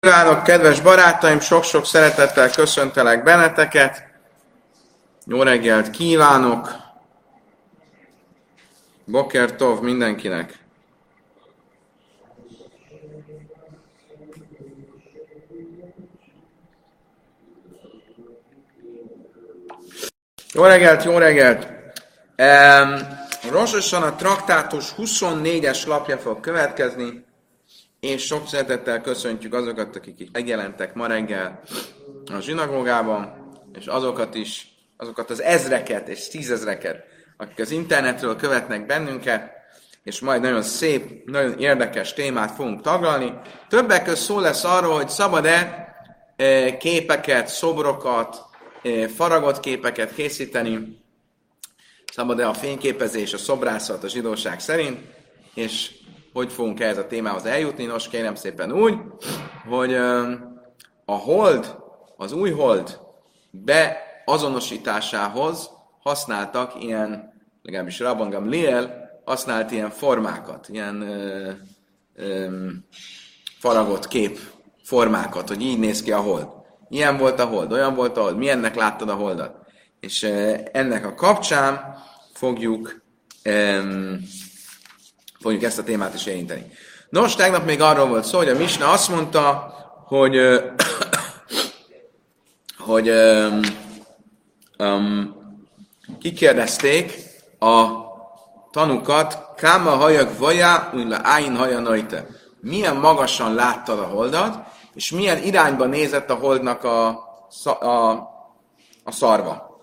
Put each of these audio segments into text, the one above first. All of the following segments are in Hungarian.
kívánok, kedves barátaim! Sok-sok szeretettel köszöntelek benneteket. Jó reggelt kívánok! Boker Tov mindenkinek! Jó reggelt, jó reggelt! Um, Rososan a traktátus 24-es lapja fog következni és sok szeretettel köszöntjük azokat, akik megjelentek ma reggel a zsinagógában, és azokat is, azokat az ezreket és tízezreket, akik az internetről követnek bennünket, és majd nagyon szép, nagyon érdekes témát fogunk taglalni. Többek között szó lesz arról, hogy szabad-e e, képeket, szobrokat, e, faragott képeket készíteni, szabad-e a fényképezés, a szobrászat a zsidóság szerint, és hogy fogunk ehhez a témához eljutni. Nos, kérem szépen úgy, hogy a hold, az új hold beazonosításához használtak ilyen, legalábbis Rabban Gamliel használt ilyen formákat, ilyen ö, ö, faragott kép formákat, hogy így néz ki a hold. Ilyen volt a hold, olyan volt a hold, milyennek láttad a holdat. És ö, ennek a kapcsán fogjuk ö, fogjuk ezt a témát is érinteni. Nos, tegnap még arról volt szó, hogy a Misna azt mondta, hogy hogy um, um, kikérdezték a tanukat, káma hajak vaja, újra áin haja najte. Milyen magasan láttad a holdat, és milyen irányba nézett a holdnak a, a, a szarva.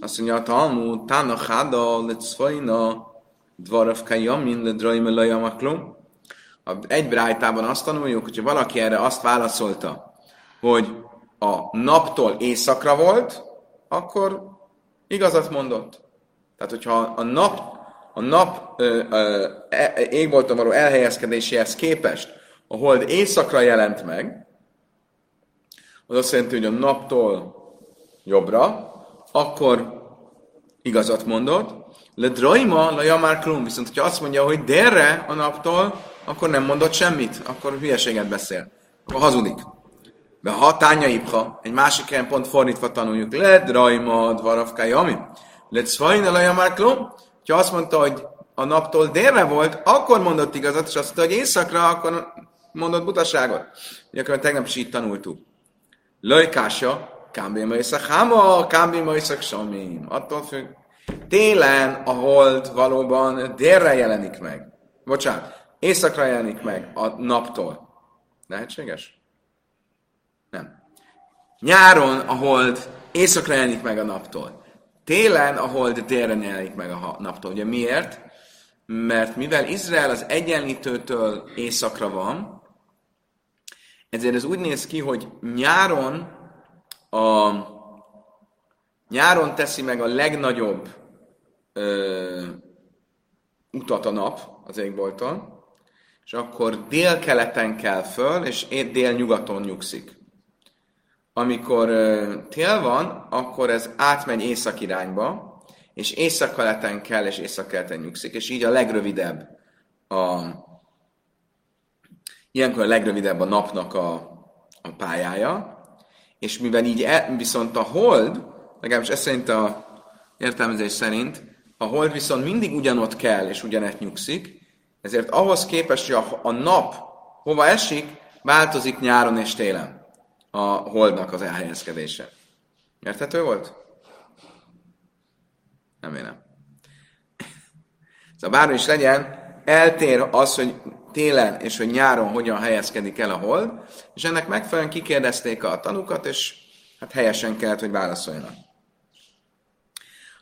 Azt mondja, Talmud, Tána Háda, Lecfajna, Dvarav Kajamin le Draimelajam Egy brájtában azt tanuljuk, hogyha valaki erre azt válaszolta, hogy a naptól éjszakra volt, akkor igazat mondott. Tehát, hogyha a nap, a nap ö, ö, e, égbolton való elhelyezkedéséhez képest a hold éjszakra jelent meg, az azt jelenti, hogy a naptól jobbra, akkor igazat mondott, le draima, le jamár klum. Viszont, hogyha azt mondja, hogy délre a naptól, akkor nem mondott semmit, akkor hülyeséget beszél. Akkor hazudik. De ha tányaibha, egy másik helyen pont fordítva tanuljuk, le draima, dvaravka jami. Le cvajna, le jamár klum. Ha azt mondta, hogy a naptól délre volt, akkor mondott igazat, és azt mondta, hogy éjszakra, akkor mondott butaságot. Akkor tegnap is így tanultuk. Lajkása, kámbé majszak háma, kámbé majszak samim. Attól függ, Télen a hold valóban délre jelenik meg. Bocsánat, éjszakra jelenik meg a naptól. Lehetséges? Nem. Nyáron a hold éjszakra jelenik meg a naptól. Télen a hold délre jelenik meg a naptól. Ugye miért? Mert mivel Izrael az egyenlítőtől éjszakra van, ezért ez úgy néz ki, hogy nyáron a nyáron teszi meg a legnagyobb ö, utat a nap az égbolton, és akkor délkeleten kell föl, és délnyugaton nyugszik. Amikor ö, tél van, akkor ez átmegy észak irányba, és északkeleten kell, és északkeleten nyugszik, és így a legrövidebb a, ilyenkor a legrövidebb a napnak a, a pályája, és mivel így e, viszont a hold, legalábbis ez szerint a értelmezés szerint, a hold viszont mindig ugyanott kell, és ugyanett nyugszik, ezért ahhoz képest, hogy a, a nap hova esik, változik nyáron és télen a holdnak az elhelyezkedése. Érthető volt? Nem én Szóval bármi is legyen, eltér az, hogy télen és hogy nyáron hogyan helyezkedik el a hold, és ennek megfelelően kikérdezték a tanukat, és hát helyesen kellett, hogy válaszoljanak.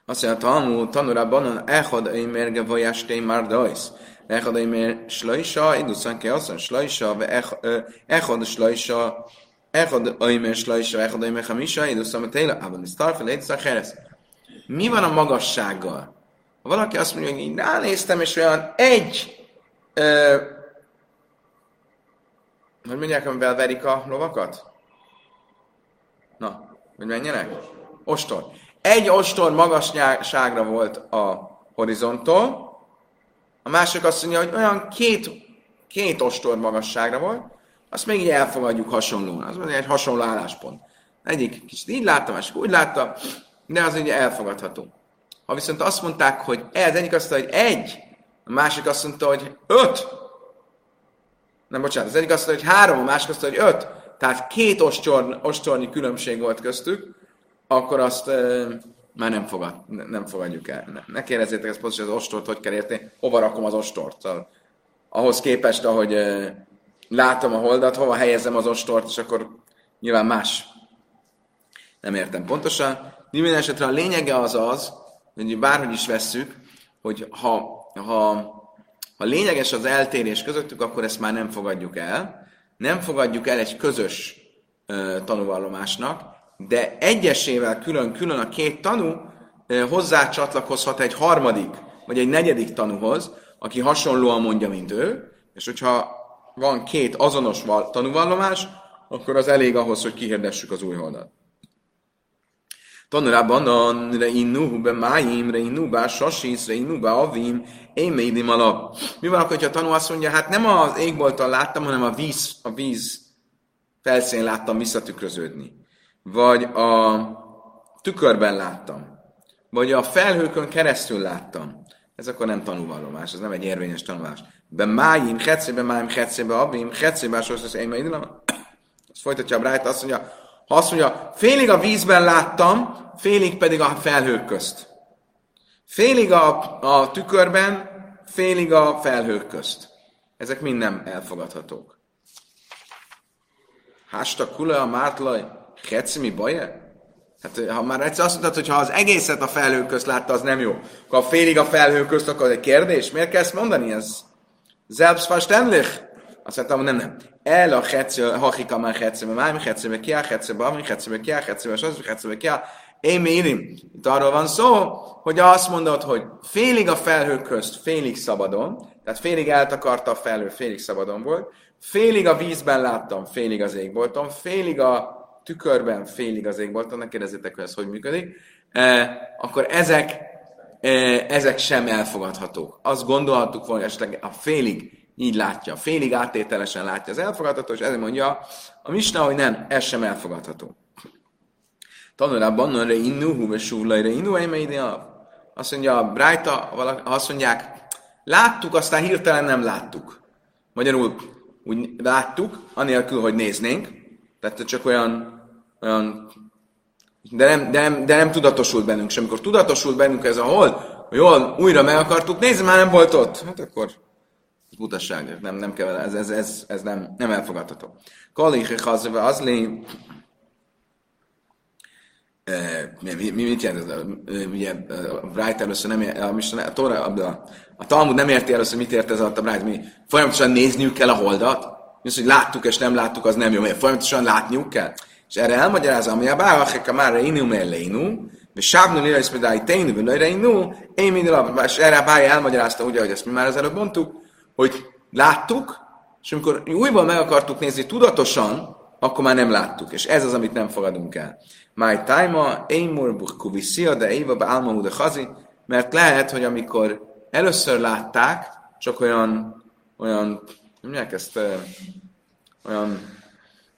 Azt mondja, Talmud, tanulában, echad eimer gevajásté már dajsz. Echad eimer slajsa, iduszan ke asszon slajsa, echad slajsa, echad eimer slajsa, echad eimer hamisa, iduszan a téla, ában is tarfel, iduszan keresz. Mi van a magassággal? Ha valaki azt mondja, hogy így ránéztem, és olyan egy, ö, hogy mondják, amivel verik a lovakat? Na, hogy menjenek? Ostor. Egy ostor magasságra volt a horizonttól, a másik azt mondja, hogy olyan két, két ostor magasságra volt, azt még így elfogadjuk hasonlóan. Az egy hasonló álláspont. Egyik kicsit így látta, másik úgy látta, de az ugye elfogadható. Ha viszont azt mondták, hogy ez egyik azt mondta, hogy egy, a másik azt mondta, hogy öt, nem bocsánat, az egyik azt mondta, hogy három, a másik azt mondta, hogy öt, tehát két ostor, ostornyi különbség volt köztük, akkor azt e, már nem, fogad, nem fogadjuk el. Ne, ne kérdezzétek ezt pontosan, az ostort hogy kell érteni, hova rakom az ostort. Szóval, ahhoz képest, ahogy e, látom a holdat, hova helyezem az ostort, és akkor nyilván más. Nem értem pontosan. Minden esetre a lényege az az, hogy bárhogy is vesszük, hogy ha, ha, ha lényeges az eltérés közöttük, akkor ezt már nem fogadjuk el. Nem fogadjuk el egy közös uh, tanúvallomásnak, de egyesével külön-külön a két tanú hozzá csatlakozhat egy harmadik, vagy egy negyedik tanúhoz, aki hasonlóan mondja, mint ő, és hogyha van két azonos tanúvallomás, akkor az elég ahhoz, hogy kihirdessük az új holdat. Tanulában reinu be máim, reinu be sasis, reinu be avim, én médim alap. Mi van akkor, hogyha a tanú azt mondja, hát nem az égbolton láttam, hanem a víz, a víz felszín láttam visszatükröződni. Vagy a tükörben láttam. Vagy a felhőkön keresztül láttam. Ez akkor nem tanúvallomás, ez nem egy érvényes tanulás. Be máim, hetszébe máim, hetszébe avim, hetszébe sasis, én alap. Azt folytatja a Bright, azt mondja, ha azt mondja, félig a vízben láttam, félig pedig a felhők közt. Félig a, a tükörben, félig a felhők közt. Ezek mind nem elfogadhatók. Hásta kula a mártlaj, mi baje? Hát ha már egyszer azt mondtad, hogy ha az egészet a felhők közt látta, az nem jó. Akkor a félig a felhők közt, akkor egy kérdés. Miért kell ezt mondani? Ez selbstverständlich. Azt mondtam, nem, nem. El a hetsző, hachika már hetszőbe, májmi hetszőbe, kiá hetszőbe, ami hetszőbe, kiá hetszőbe, az hetszőbe, kiá. Én mérim. Itt arról van szó, hogy azt mondod, hogy félig a felhők közt, félig szabadon, tehát félig eltakarta a felhő, félig szabadon volt, félig a vízben láttam, félig az égbolton, félig a tükörben, félig az égbolton, ne kérdezzétek, hogy ez hogy működik, akkor ezek, ezek sem elfogadhatók. Azt gondolhattuk volna, hogy esetleg a félig így látja, félig áttételesen látja az elfogadható, és ezért mondja a Misna, hogy nem, ez sem elfogadható. Tanulában nőre innu, húve innu, Azt mondja a Brájta, azt mondják, láttuk, aztán hirtelen nem láttuk. Magyarul úgy láttuk, anélkül, hogy néznénk, tehát csak olyan, olyan de nem, de, nem, de nem tudatosult bennünk sem. Amikor tudatosult bennünk ez a hol, jól újra meg akartuk nézni, már nem volt ott. Hát akkor butasság, nem, nem kell, ez, ez, ez, ez nem, nem elfogadható. Kalich hazve az lé, mi, mi, mit jelent ez? Ugye a Bright először nem a, a, Tóra, a, a Talmud nem érti először, mit ért ez a Bright, mi folyamatosan nézniük kell a holdat, az, hogy láttuk és nem láttuk, az nem jó, mert folyamatosan látniuk kell. És erre elmagyarázza, ami a báhacheka már reinu melleinu, és sábnu nira is például teinu, vagy reinu, én minden és erre a bája elmagyarázta, ugye, hogy ezt mi már az előbb mondtuk, hogy láttuk, és amikor újból meg akartuk nézni tudatosan, akkor már nem láttuk. És ez az, amit nem fogadunk el. My time én kuviszia, de éva álma de hazi, mert lehet, hogy amikor először látták, csak olyan, olyan, mondják ezt, olyan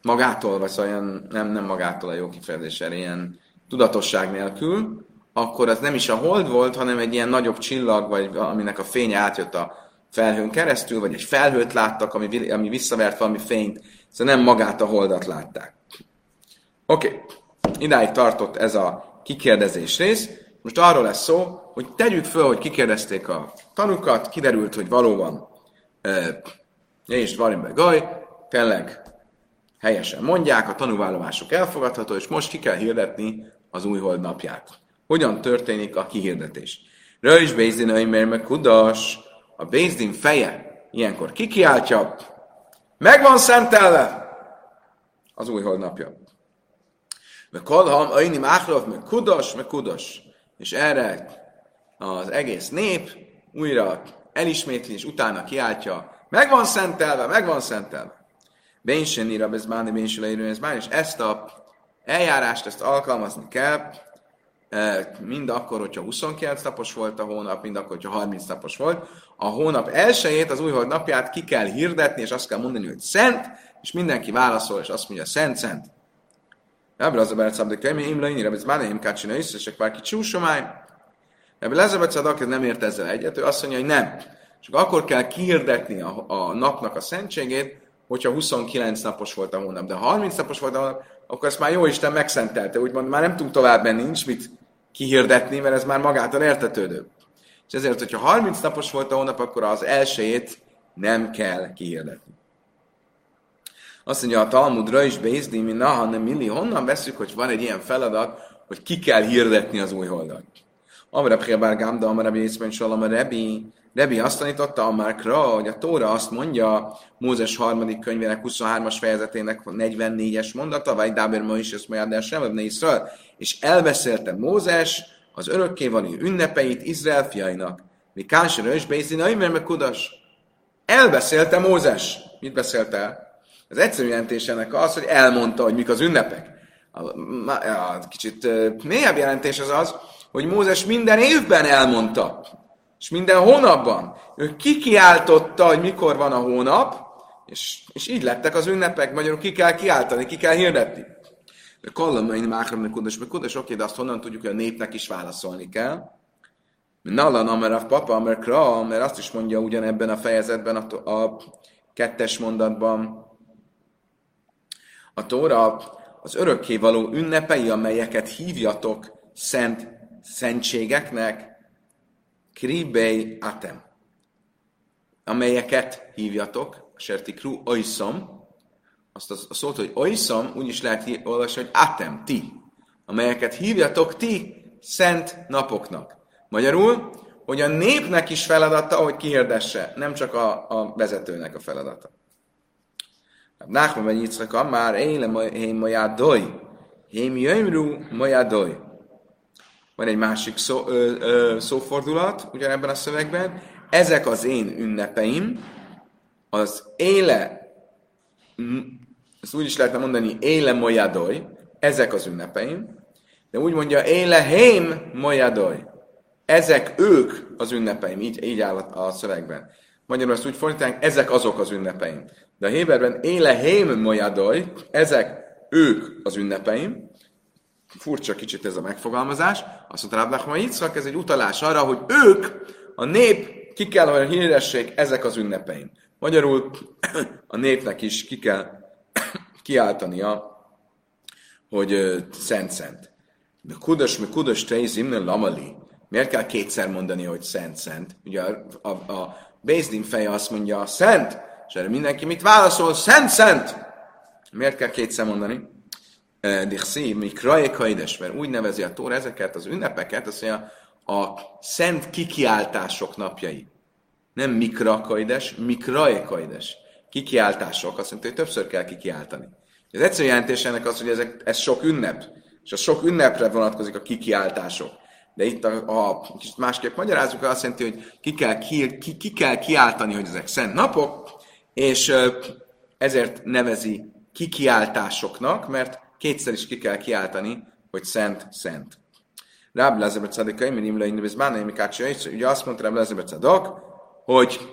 magától, vagy szóval olyan, nem, nem magától a jó kifejezés, ilyen tudatosság nélkül, akkor az nem is a hold volt, hanem egy ilyen nagyobb csillag, vagy aminek a fénye átjött a felhőn keresztül, vagy egy felhőt láttak, ami, ami visszavert valami fényt, szóval nem magát a holdat látták. Oké, okay. idáig tartott ez a kikérdezés rész. Most arról lesz szó, hogy tegyük föl, hogy kikérdezték a tanukat, kiderült, hogy valóban e, és Varimbe Gaj, tényleg helyesen mondják, a tanúvállomások elfogadható, és most ki kell hirdetni az új hold napját. Hogyan történik a kihirdetés? Röjs Bézdin meg Kudas, a Bézdin feje ilyenkor kikiáltja, meg van szentelve az új napja. Meg kolham, aini máchlov, meg kudas, meg kudas. És erre az egész nép újra elismétli, és utána kiáltja, meg van szentelve, meg van szentelve. Bénsen ira bezbáni, bénsen leírő és ezt a eljárást, ezt alkalmazni kell, mind akkor, hogyha 29 napos volt a hónap, mind akkor, hogyha 30 napos volt. A hónap elsőjét, az újhold napját ki kell hirdetni, és azt kell mondani, hogy szent, és mindenki válaszol, és azt mondja, szent, szent. A beret szabdik könyv, én leínni, ez már nem kácsina is, és bár ki csúsomály. Ebből ez a beret nem ért ezzel egyet, ő azt mondja, hogy nem. Csak akkor kell kihirdetni a, a napnak a szentségét, hogyha 29 napos volt a hónap. De ha 30 napos volt a hónap, akkor ezt már jó Isten megszentelte. Úgymond már nem tudunk tovább menni, nincs mit kihirdetni, mert ez már magától értetődő. És ezért, hogyha 30 napos volt a hónap, akkor az elsőjét nem kell kihirdetni. Azt mondja, a Talmudra is Bézdi, mi naha nem milli. Honnan veszük, hogy van egy ilyen feladat, hogy ki kell hirdetni az új holdat? Amra Pchebár Gámda, Amra Bézben Salam, Rebi, Rebi azt tanította a Márkra, hogy a Tóra azt mondja, Mózes harmadik könyvének 23-as fejezetének 44-es mondata, vagy Dáber ma is, ezt majd sem, Israel, és elbeszélte Mózes az örökkévaló ünnepeit Izrael fiainak. Mi Kásra és Bézina, mert kudas. Elbeszélte Mózes. Mit beszélt el? Az egyszerű jelentés ennek az, hogy elmondta, hogy mik az ünnepek. A, a, a kicsit mélyebb jelentés az az, hogy Mózes minden évben elmondta, és minden hónapban. Ő kikiáltotta, hogy mikor van a hónap, és, és így lettek az ünnepek, magyarul ki kell kiáltani, ki kell hirdetni. De Kollamain Mákram Kudas, meg Kudas, oké, de azt honnan tudjuk, hogy a népnek is válaszolni kell. Nallan Amerav Papa, Kra, mert azt is mondja ugyanebben a fejezetben, a, a kettes mondatban, a Tóra az örökkévaló ünnepei, amelyeket hívjatok szent szentségeknek, kribei atem, amelyeket hívjatok, sertikru oiszom, azt a szót, hogy oiszom, úgy is lehet olvasni, hogy atem, ti, amelyeket hívjatok ti szent napoknak. Magyarul, hogy a népnek is feladata, hogy kihirdesse, nem csak a, a vezetőnek a feladata. Nachman ben Yitzchak már éle majádoj, hém jöjmru majádoj. Van egy másik szó, ö, ö, szófordulat ugyanebben a szövegben. Ezek az én ünnepeim, az éle, ezt úgy is lehetne mondani, éle majádoj, ezek az ünnepeim, de úgy mondja, éle hém majádoj. Ezek ők az ünnepeim, így, így áll a, a szövegben. Magyarul azt úgy fordítják, ezek azok az ünnepeim. De a Héberben éle heim mojadoj, ezek ők az ünnepeim. Furcsa kicsit ez a megfogalmazás. Azt mondta Rábnach Yitzhak, ez egy utalás arra, hogy ők, a nép, ki kell, hogy híressék, ezek az ünnepeim. Magyarul a népnek is ki kell kiáltania, hogy szent-szent. De kudos, mi kudos te lamali. Miért kell kétszer mondani, hogy szent-szent? Ugye a, a, a Bézdin feje azt mondja, szent, és erre mindenki mit válaszol? Szent, szent! Miért kell kétszer mondani? Dixi, mi krajekaides, mert úgy nevezi a Tóra ezeket az ünnepeket, azt mondja, a szent kikiáltások napjai. Nem mikrakaides, mikrajekaides. Kikiáltások, azt mondja, hogy többször kell kikiáltani. Az egyszerű jelentés ennek az, hogy ezek, ez sok ünnep, és a sok ünnepre vonatkozik a kikiáltások. De itt, ha kicsit másképp magyarázunk, azt jelenti, hogy ki kell, ki, ki, ki kell kiáltani, hogy ezek szent napok, és ezért nevezi kikiáltásoknak, mert kétszer is ki kell kiáltani, hogy szent, szent. Ráb Lezebet Szadika, Imin Imla Indibis Bánaimi ugye azt mondta Ráb Lezebet Szadok, hogy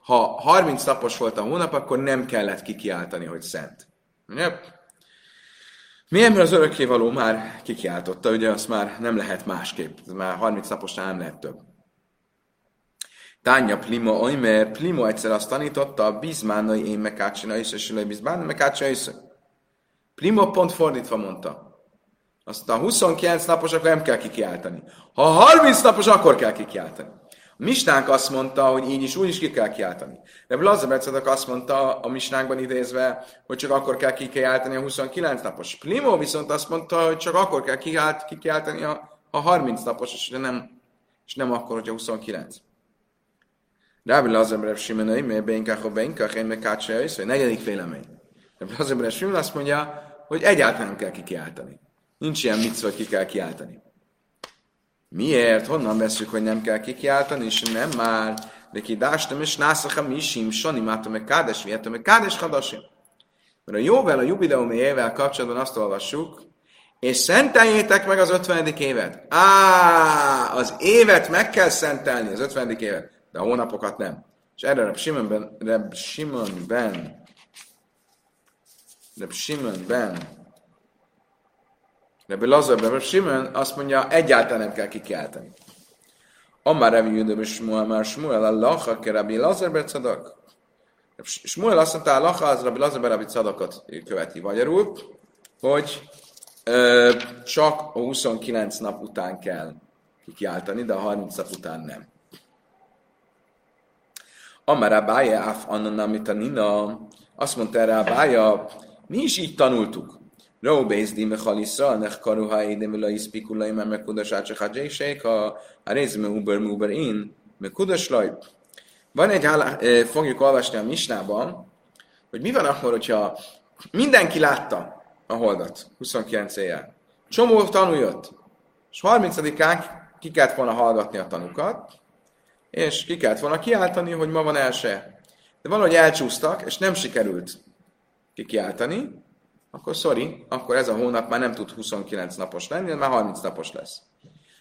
ha 30 napos volt a hónap, akkor nem kellett kikiáltani, hogy szent. Yep. Milyen az örökkévaló már kikiáltotta, ugye azt már nem lehet másképp, már 30 naposnál nem lehet több. Tánya Plima Oimer, Plimo egyszer azt tanította, a bizmánai én mekácsina is, és a bizmánai mekácsina is. Plimo pont fordítva mondta. Azt a 29 napos, akkor nem kell kikiáltani. Ha 30 napos, akkor kell kikiáltani. A misnánk azt mondta, hogy így is, úgy is ki kell kiáltani. De Blazabecedek azt mondta a misnánkban idézve, hogy csak akkor kell kikiáltani a 29 napos. Plimo viszont azt mondta, hogy csak akkor kell kiált, kikiáltani a, a 30 napos, és nem, és nem akkor, hogyha 29. Rábi Lazar Simonai, mert Bénkach, Bénkach, én meg is, hogy negyedik vélemény. De Lazar Simon azt mondja, hogy egyáltalán nem kell kikiáltani. Nincs ilyen mit hogy ki kell kiáltani. Miért? Honnan veszük, hogy nem kell kikiáltani, és nem már, de ki dástam, és nászacha misim, sani mátom, meg kádes, vihetem, meg kádes hadasim. Mert a jóvel, a jubileumi évvel kapcsolatban azt olvassuk, és szenteljétek meg az 50. évet. Á, az évet meg kell szentelni, az 50. évet, de a hónapokat nem. És erre Reb Reb Simonben de Simon ben, de Lazar ben Simon azt mondja, egyáltalán nem kell kikelteni. Amár Rabbi Judah és Smuel, már Smuel, Allah, akkor Rabbi Lazar ben Cadak. Smuel azt mondta, Allah, az Rabbi Lazar ben Rabbi Cadakot követi magyarul, hogy ö, csak a 29 nap után kell kikiáltani, de a 30 nap után nem. Amara bája áf annanamita nina, azt mondta erre a bája, mi is így tanultuk. Ró bézdi mechalisza, nech karuha ide mila ispikulai, mert mekudas ácsak a a részme uber muber én, mekudas laj. Van egy, fogjuk olvasni a misnában, hogy mi van akkor, hogyha mindenki látta a holdat, 29 éjjel. Csomó tanú jött, és 30-án ki kellett volna hallgatni a tanukat, és ki kellett volna kiáltani, hogy ma van első. De valahogy elcsúsztak, és nem sikerült kikiáltani, akkor sorry, akkor ez a hónap már nem tud 29 napos lenni, már 30 napos lesz.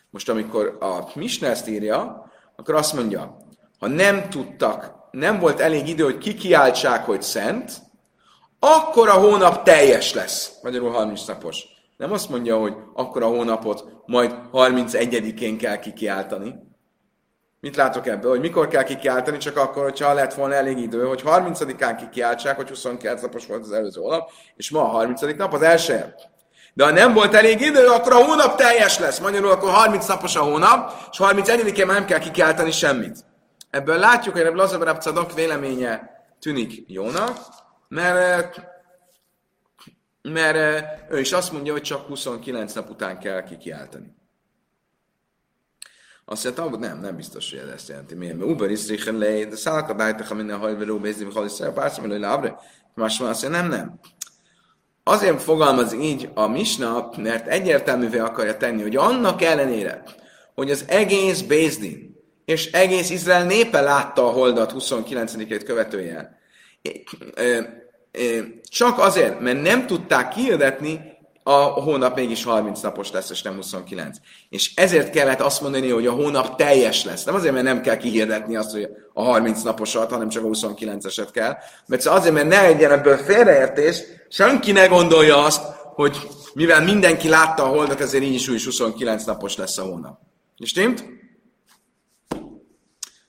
Most amikor a Misna ezt írja, akkor azt mondja, ha nem tudtak, nem volt elég idő, hogy kikiáltsák, hogy szent, akkor a hónap teljes lesz. Magyarul 30 napos. Nem azt mondja, hogy akkor a hónapot majd 31-én kell kikiáltani, Mit látok ebből? Hogy mikor kell kikiáltani, csak akkor, hogyha lett volna elég idő, hogy 30-án kikiáltsák, hogy 29 napos volt az előző hónap, és ma a 30. nap az első. De ha nem volt elég idő, akkor a hónap teljes lesz. Magyarul akkor 30 napos a hónap, és 31-én már nem kell kikiáltani semmit. Ebből látjuk, hogy Lazar Rabcadok véleménye tűnik jónak, mert, mert ő is azt mondja, hogy csak 29 nap után kell kikiáltani. Azt mondja, Talmud nem, nem biztos, hogy ez ezt jelenti. Miért? Mert Uber is richen le, de szálka dájtak, ha minden hajveró, bézni, mi halis szerep, párszom, hogy leabre. Más van azt mondja, nem, nem. Azért fogalmaz így a Misna, mert egyértelművé akarja tenni, hogy annak ellenére, hogy az egész Bézdin és egész Izrael népe látta a holdat 29-ét követője, csak azért, mert nem tudták kihirdetni, a hónap mégis 30 napos lesz, és nem 29. És ezért kellett azt mondani, hogy a hónap teljes lesz. Nem azért, mert nem kell kihirdetni azt, hogy a 30 naposat, hanem csak a 29-eset kell. Mert azért, mert ne legyen ebből félreértés, senki ne gondolja azt, hogy mivel mindenki látta a holdat, ezért így is, is 29 napos lesz a hónap. És stimmt?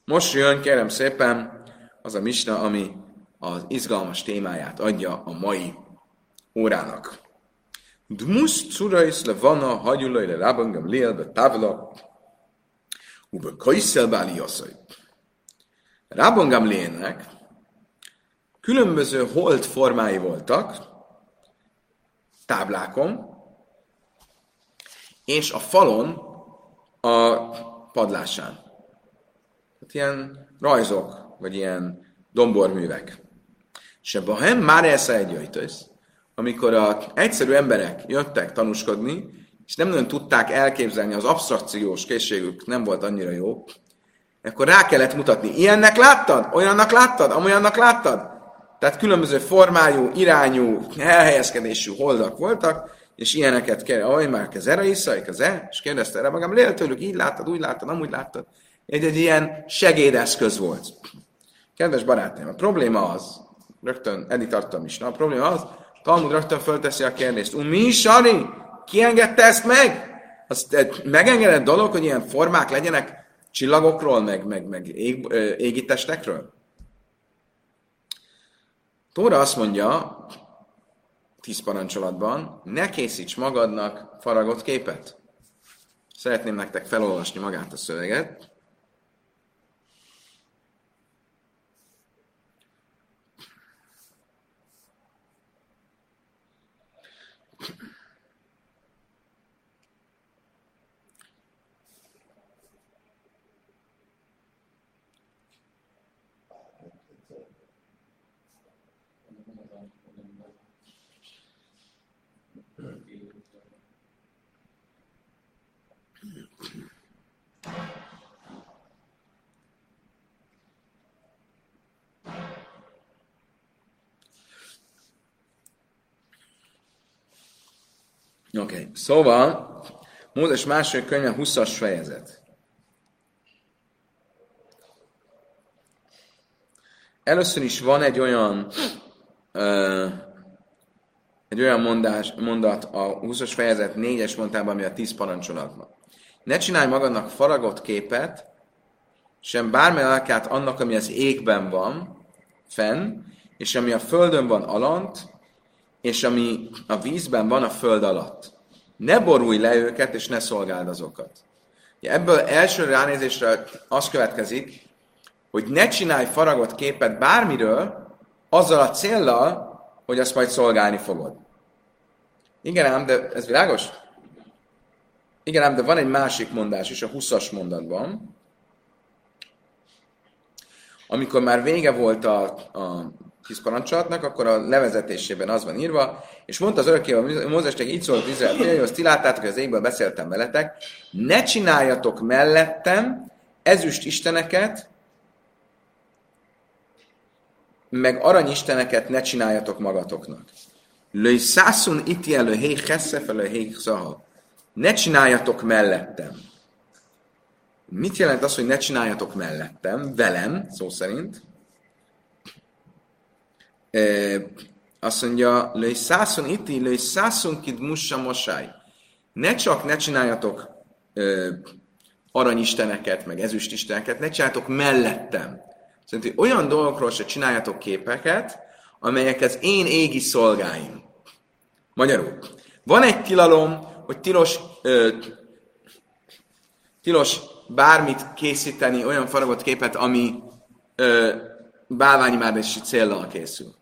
Most jön, kérem szépen, az a misna, ami az izgalmas témáját adja a mai órának. דמוס צורייס לבנה היו לו לרבן גמליאל בטבלה ובקויסzel báli jasszai. Rábon Gamlielnek különböző holt formái voltak táblákon, és a falon a padlásán. Tehát ilyen rajzok, vagy ilyen domborművek. Se bohem már elsze egy amikor a egyszerű emberek jöttek tanúskodni, és nem nagyon tudták elképzelni, az abstrakciós készségük nem volt annyira jó, akkor rá kellett mutatni. Ilyennek láttad? Olyannak láttad? Amolyannak láttad? Tehát különböző formájú, irányú, elhelyezkedésű holdak voltak, és ilyeneket kell, ahogy már kezere iszai, keze, és kérdezte erre magam, lél tőlük, így láttad, úgy láttad, amúgy láttad. Egy, egy ilyen segédeszköz volt. Kedves barátaim, a probléma az, rögtön editartam is, na, a probléma az, Talmud rögtön fölteszi a kérdést. Mi Sari? Ki engedte ezt meg? Azt megengedett dolog, hogy ilyen formák legyenek csillagokról, meg, meg, meg ég, égi testekről? Tóra azt mondja, tíz parancsolatban, ne készíts magadnak faragott képet. Szeretném nektek felolvasni magát a szöveget. Oké, okay. szóval Mózes második könyve 20-as fejezet. Először is van egy olyan ö, egy olyan mondás, mondat a 20-as fejezet 4-es mondtában, ami a 10 parancsolatban. Ne csinálj magadnak faragott képet, sem bármely alakát annak, ami az égben van, fenn, és ami a földön van alant, és ami a vízben van a föld alatt. Ne borulj le őket, és ne szolgáld azokat. Ebből első ránézésre az következik, hogy ne csinálj faragott képet bármiről, azzal a céllal, hogy azt majd szolgálni fogod. Igen ám, de ez világos? Igen ám, de van egy másik mondás is a 20-as mondatban, amikor már vége volt a, a tíz parancsolatnak, akkor a levezetésében az van írva, és mondta az örökké, hogy Mózesnek így szólt Izrael fiai, azt ti láttátok, hogy az égből beszéltem veletek, ne csináljatok mellettem ezüst isteneket, meg aranyisteneket ne csináljatok magatoknak. Löj szászun iti elő hé hesszefelő hé Ne csináljatok mellettem. Mit jelent az, hogy ne csináljatok mellettem, velem, szó szerint? E, azt mondja, löj szászon iti, löj szászon kid mussa mosáj. Ne csak ne csináljatok e, aranyisteneket, meg ezüstisteneket, ne csináljatok mellettem. Szerintem olyan dolgokról se csináljatok képeket, amelyek az én égi szolgáim. Magyarul. Van egy tilalom, hogy tilos, ö, tilos bármit készíteni, olyan faragott képet, ami ö, bálványimádési céllal készül.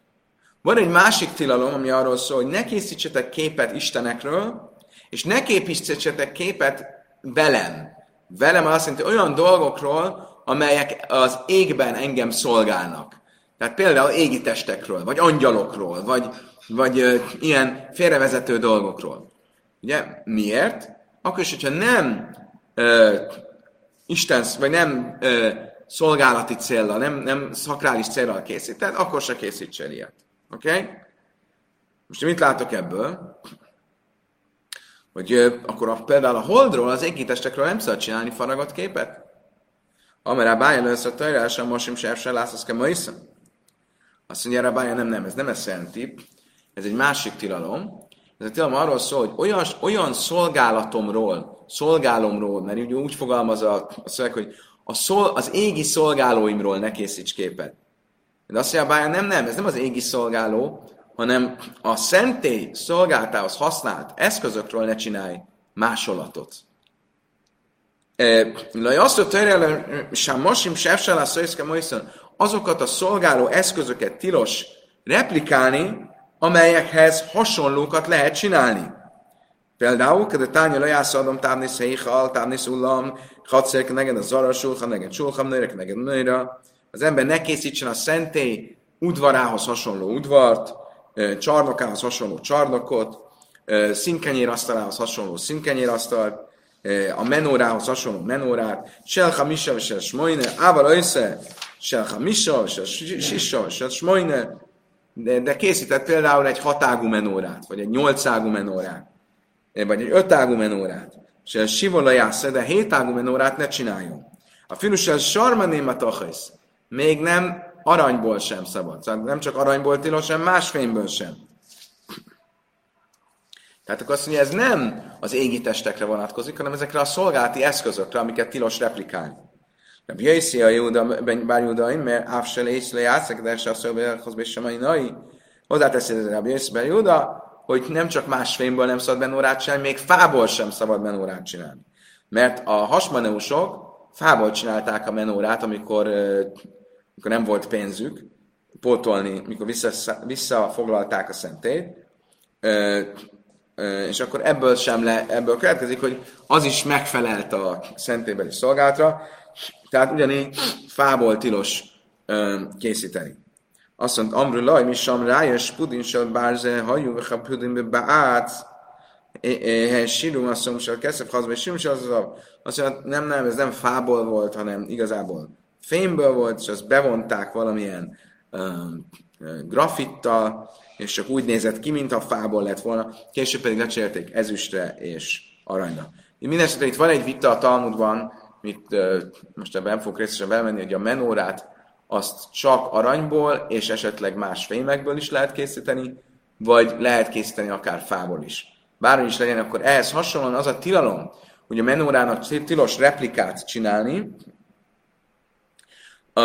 Van egy másik tilalom, ami arról szól, hogy ne készítsetek képet istenekről, és ne készítsetek képet velem. Velem azt jelenti olyan dolgokról, amelyek az égben engem szolgálnak. Tehát például égi testekről, vagy angyalokról, vagy, vagy ö, ilyen félrevezető dolgokról. Ugye? Miért? Akkor is, hogyha nem ö, Isten, vagy nem ö, szolgálati célra, nem, nem szakrális célra készíted, akkor se készítsél ilyet. Oké? Okay? Most mit látok ebből? Hogy akkor a, például a holdról, az égitestekről nem szabad csinálni faragott képet? Amerá bája lesz a tajrása, mosim sem se látszasz ke Azt mondja, a bája nem, nem, ez nem ez szenti, ez egy másik tilalom. Ez a tilalom arról szól, hogy olyan, olyan szolgálatomról, szolgálomról, mert úgy, úgy fogalmaz a, a szöveg, hogy a szol, az égi szolgálóimról ne készíts képet. De azt mondja, bája nem, nem, ez nem az égi szolgáló, hanem a szentély szolgáltához használt eszközökről ne csinálj másolatot. Azt a törjelem, sem mosim sefsálá szöjszke azokat a szolgáló eszközöket tilos replikálni, amelyekhez hasonlókat lehet csinálni. Például, a tánya lejász adom távni széjhal, távni szullam, hadszerek neged a zara sulha, neged sulham, nőrek neged. Az ember ne készítsen a szentély udvarához hasonló udvart, csarnokához hasonló csarnokot, színkenyérasztalához hasonló színkenyérasztalt, a menórához hasonló menórát, Selha Misa és Smojne, Ával össze, Selha Misa és Sisa és Smojne, de, de készített például egy hatágú menórát, vagy egy nyolcágú menórát, vagy egy ötágú menórát, és a sivola jász, de hétágú menórát ne csináljon. A finussal sarmanémat még nem aranyból sem szabad. Szóval nem csak aranyból tilos, hanem más fényből sem. Tehát akkor azt mondja, ez nem az égi testekre vonatkozik, hanem ezekre a szolgálati eszközökre, amiket tilos replikálni. Rabbi Jaiszi a Júda, bár Júdaim, mert Áfsel észre játszik, de se a szöveghoz be sem a nai. Hozzáteszi ez Rabbi Jaiszi ben Júda, hogy nem csak más fényből nem szabad benórát csinálni, még fából sem szabad benórát csinálni. Mert a hasmaneusok fából csinálták a menórát, amikor, amikor nem volt pénzük, pótolni, mikor vissza, visszafoglalták a szentét, és akkor ebből sem le, ebből következik, hogy az is megfelelt a szentélybeli szolgálatra, tehát ugyanígy fából tilos készíteni. Azt mondta, Amru laj, mi sem rájös, sem bárze, hajú, ha pudin be beát, sírum, mondom, hogy keszebb hazba, és sírum, az azt mondja, nem, nem, ez nem fából volt, hanem igazából fémből volt, és azt bevonták valamilyen um, grafittal, és csak úgy nézett ki, mintha fából lett volna, később pedig lecserélték ezüstre és aranyra. Mindenesetre itt van egy vita a Talmudban, mit uh, most ebben fogok részesen belmenni, hogy a menórát azt csak aranyból és esetleg más fémekből is lehet készíteni, vagy lehet készíteni akár fából is. Bárhogy is legyen, akkor ehhez hasonlóan az a tilalom, hogy a menórának tilos replikát csinálni,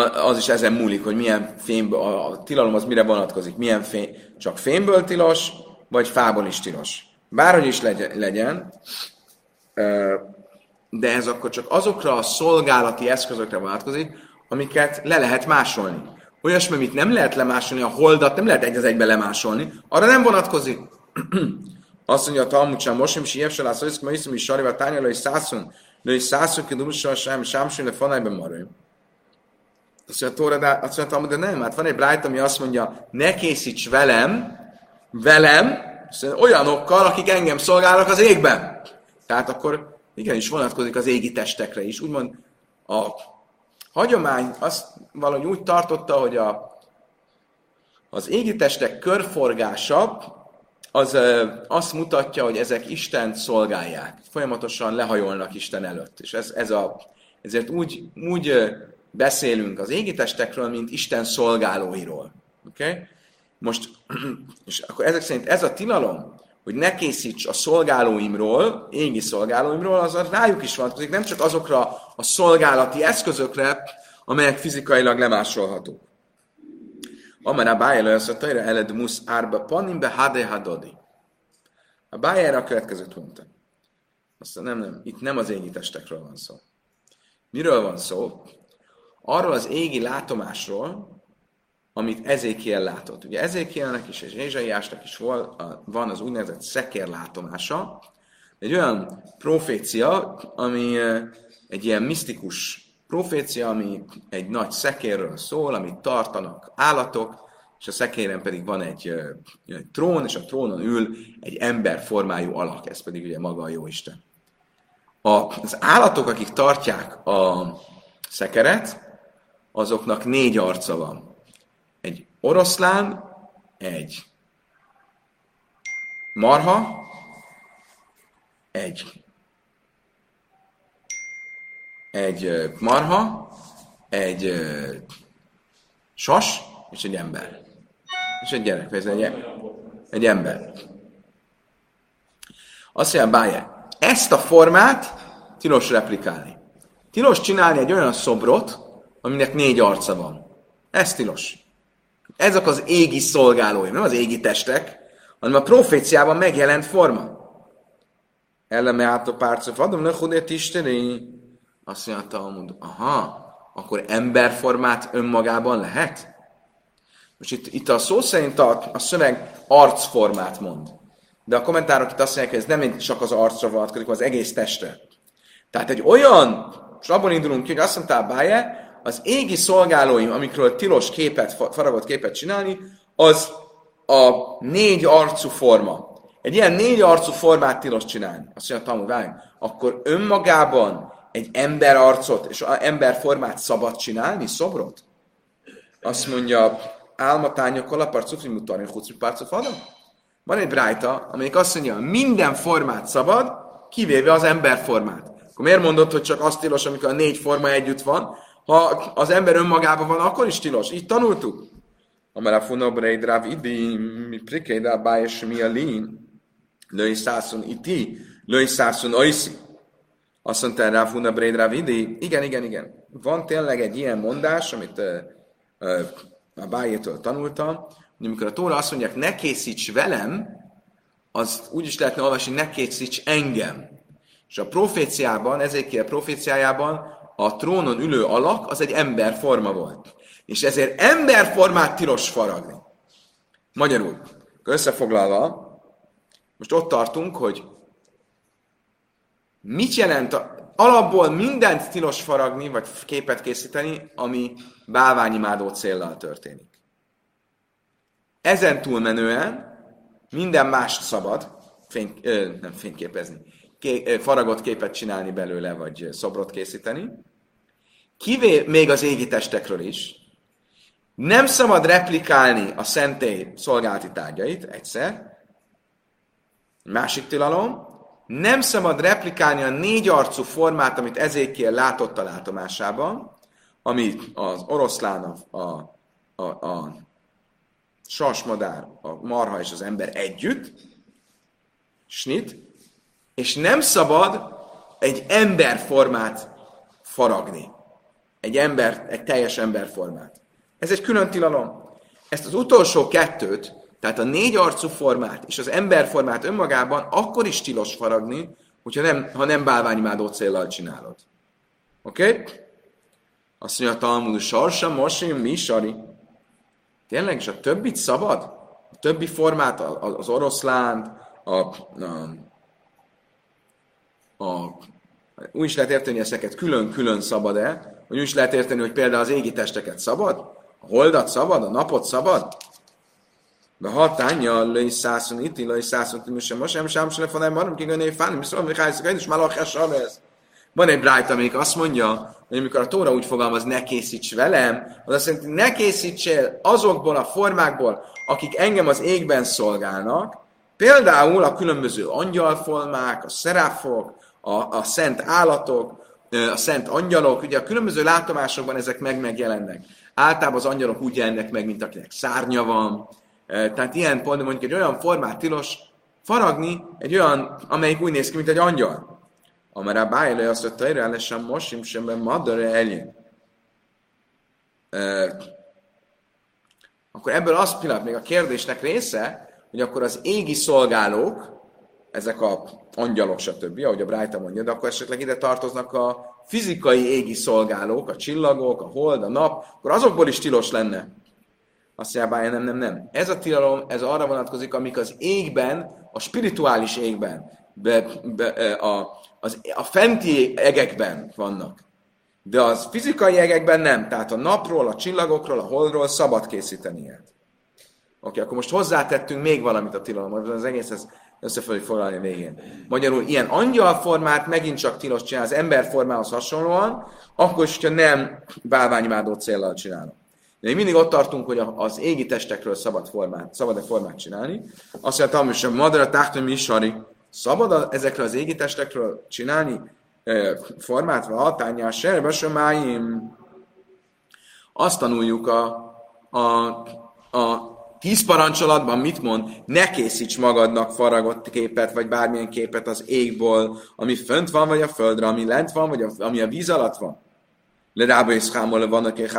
az is ezen múlik, hogy milyen fémből, a tilalom az mire vonatkozik, milyen fém, csak fémből tilos, vagy fából is tilos. Bárhogy is legyen, de ez akkor csak azokra a szolgálati eszközökre vonatkozik, amiket le lehet másolni. Olyasmi, amit nem lehet lemásolni, a holdat nem lehet egy az egybe lemásolni, arra nem vonatkozik. Azt mondja a Talmud sem, most sem siep se lász, hogy ma iszom is sariva tánya, le is szászon, le is ki dumussal sem, sámsön, le fanajben maraj. Azt mondja, Tóra, de, azt mondja, de nem, hát van egy brájt, ami azt mondja, ne készíts velem, velem, olyanokkal, akik engem szolgálnak az égben. Tehát akkor igenis vonatkozik az égi testekre is. Úgymond a hagyomány azt valahogy úgy tartotta, hogy a, az égi testek körforgása az azt mutatja, hogy ezek Isten szolgálják. Folyamatosan lehajolnak Isten előtt. És ez, ez a, ezért úgy, úgy beszélünk az égi testekről, mint Isten szolgálóiról. Okay? Most, és akkor ezek szerint ez a tilalom, hogy ne készíts a szolgálóimról, égi szolgálóimról, az a rájuk is vonatkozik, nem csak azokra a szolgálati eszközökre, amelyek fizikailag lemásolhatók. Amara bájel az a tajra eled musz árba panimbe hade hadodi. A bájára a következőt mondta. Azt nem, nem, itt nem az égi testekről van szó. Miről van szó? Arról az égi látomásról, amit Ezékiel látott. Ugye Ezékielnek is és Ézsaiásnak is van az úgynevezett szekérlátomása, egy olyan profécia, ami egy ilyen misztikus profécia, ami egy nagy szekérről szól, amit tartanak állatok, és a szekéren pedig van egy, egy trón, és a trónon ül egy emberformájú alak, ez pedig ugye maga a Jóisten. A, az állatok, akik tartják a szekeret, azoknak négy arca van egy oroszlán, egy marha, egy egy marha, egy sas, és egy ember. És egy gyerek, ez egy, egy ember. Azt mondja, Báje, ezt a formát tilos replikálni. Tilos csinálni egy olyan szobrot, aminek négy arca van. Ez tilos. Ezek az égi szolgálói, nem az égi testek, hanem a proféciában megjelent forma. Eleme át a párcof, adom ne hudét isteni. Azt mondja Talmud, aha, akkor emberformát önmagában lehet? Most itt, itt a szó szerint a, a szöveg arcformát mond. De a kommentárok itt azt mondják, hogy ez nem csak az arcra vonatkozik, az egész testre. Tehát egy olyan, és abból indulunk ki, hogy azt mondtál Báje, az égi szolgálóim, amikről tilos képet, faragott képet csinálni, az a négy arcú forma. Egy ilyen négy arcú formát tilos csinálni. Azt mondja, Talmud, várj, akkor önmagában egy ember arcot és ember formát szabad csinálni, szobrot? Azt mondja, álmatánya kalapar cufri mutarni, hucri párcot Van egy brájta, amelyik azt mondja, minden formát szabad, kivéve az ember formát. Akkor miért mondod, hogy csak azt tilos, amikor a négy forma együtt van? Ha az ember önmagában van, akkor is tilos. Így tanultuk. Amara funobre dráv idi, mi prikédá bájes mi a lin, löj szászon iti, löj szászon oiszi. Azt mondta rá funobre dráv idi, igen, igen, igen. Van tényleg egy ilyen mondás, amit uh, uh, a bájétől tanultam, hogy amikor a Tóra azt mondják, ne készíts velem, az úgy is lehetne olvasni, ne készíts engem. És a proféciában, ezért a proféciájában a trónon ülő alak az egy ember forma volt. És ezért emberformát tilos faragni. Magyarul, összefoglalva, most ott tartunk, hogy mit jelent a, alapból mindent tilos faragni, vagy képet készíteni, ami bálványimádó céllal történik. Ezen túlmenően minden mást szabad, fény, ö, nem fényképezni, ké, faragott képet csinálni belőle, vagy szobrot készíteni, kivé még az égi testekről is, nem szabad replikálni a szentély szolgálati tárgyait, egyszer. Másik tilalom, nem szabad replikálni a négy arcú formát, amit Ezékiel látott a látomásában, amit az oroszlán, a, a, a, a sasmadár, a marha és az ember együtt, snit, és nem szabad egy emberformát faragni. Egy ember, egy teljes emberformát. Ez egy külön tilalom. Ezt az utolsó kettőt, tehát a négy arcú formát és az emberformát önmagában akkor is tilos faragni, hogyha nem, ha nem bálványimádó célral csinálod. Oké? Okay? Azt mondja a Talmud, sarsa, mosi, mi sari. Tényleg, és a többit szabad? A többi formát, az oroszlánt, a, a, a úgy is lehet érteni ezeket külön-külön szabad-e, vagy úgy is lehet érteni, hogy például az égi testeket szabad, a holdat szabad, a napot szabad, de ha tánya löj szászon itt, löj szászon itt, most sem, sem sem sem nem van, ki gönné fáni, mi szólom, hogy és már a ez. Van egy brájt, amelyik azt mondja, hogy amikor a Tóra úgy fogalmaz, ne készíts velem, az azt jelenti, ne készítsél azokból a formákból, akik engem az égben szolgálnak, például a különböző angyalformák, a szeráfok, a, a szent állatok, a szent angyalok, ugye a különböző látomásokban ezek meg megjelennek. Általában az angyalok úgy jelennek meg, mint akinek szárnya van. Tehát ilyen pont mondjuk egy olyan formát tilos faragni, egy olyan, amelyik úgy néz ki, mint egy angyal. Amara bájle azt mondta, hogy lesen mosim semben madare eljön. Akkor ebből az pillanat még a kérdésnek része, hogy akkor az égi szolgálók, ezek a angyalok, stb., ahogy a Brájta mondja, de akkor esetleg ide tartoznak a fizikai égi szolgálók, a csillagok, a hold, a nap, akkor azokból is tilos lenne. Azt mondja, nem, nem, nem. Ez a tilalom, ez arra vonatkozik, amik az égben, a spirituális égben, be, be, a, az, a fenti egekben vannak. De az fizikai egekben nem. Tehát a napról, a csillagokról, a holdról szabad készíteni ilyet. Oké, okay, akkor most hozzátettünk még valamit a tilalomhoz, az egész ez össze fogjuk foglalni a végén. Magyarul ilyen angyalformát megint csak tilos csinál az emberformához hasonlóan, akkor is, hogyha nem bálványimádó célral csinálom. De még mindig ott tartunk, hogy az égi testekről szabad formát, szabad-e formát csinálni. Azt mondja, hogy a madara táhtom misari, szabad ezekről az égi testekről csinálni formát, vagy hatányá, serbe máim. Azt tanuljuk a, a, a tíz parancsolatban mit mond? Ne készíts magadnak faragott képet, vagy bármilyen képet az égból, ami fönt van, vagy a földre, ami lent van, vagy a, ami a víz alatt van. Le rába is hámol vannak egy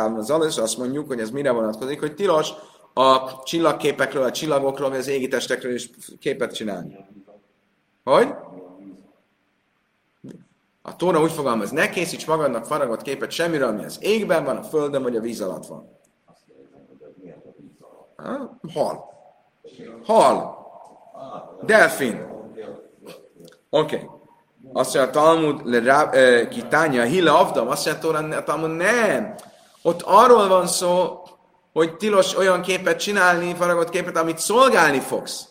és azt mondjuk, hogy ez mire vonatkozik, hogy tilos a csillagképekről, a csillagokról, vagy az égi testekről is képet csinálni. Hogy? A Tóra úgy fogalmaz, ne készíts magadnak faragott képet semmire, ami az égben van, a földön vagy a víz alatt van. Hal. Hal. Delfin. Oké. Okay. Azt mondja a Talmud, le, kitánya, hila avdam, azt mondja a Talmud, nem. Ott arról van szó, hogy tilos olyan képet csinálni, faragott képet, amit szolgálni fogsz.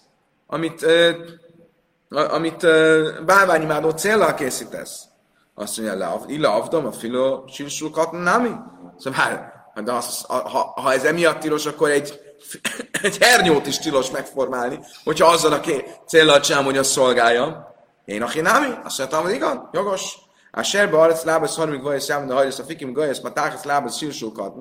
Amit, uh, amit uh, bálványimádó célral készítesz. Azt mondja, illa avdam, a filo silsulkat nami. Szóval, hát, de az, ha, ha ez emiatt tilos, akkor egy egy hernyót is tilos megformálni, hogyha azzal a célral csinálom, hogy azt szolgálja. Én a hinámi? Azt mondtam, hogy igen, jogos. A serbe arc lábasz harmig vajasz elmondja, hajlasz a fikim gajasz, ma tákasz lábasz sírsókat.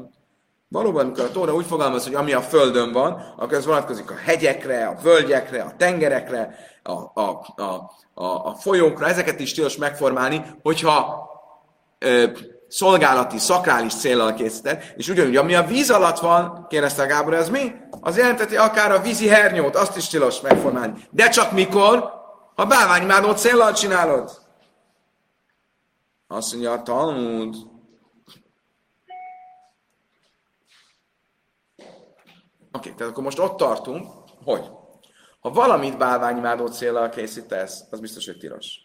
Valóban, amikor a Tóra úgy fogalmaz, hogy ami a földön van, akkor ez vonatkozik a hegyekre, a völgyekre, a tengerekre, a, a, a, a, a folyókra, ezeket is tilos megformálni, hogyha ö, szolgálati, szakrális célral készített, és ugyanúgy, ami a víz alatt van, kérdezte a Gábor, ez mi? Az jelenteti akár a vízi hernyót, azt is tilos megformálni. De csak mikor? Ha bálványimádó célral csinálod. Azt mondja a Talmud. Oké, okay, tehát akkor most ott tartunk, hogy ha valamit bálványimádó célral készítesz, az biztos, hogy tilos.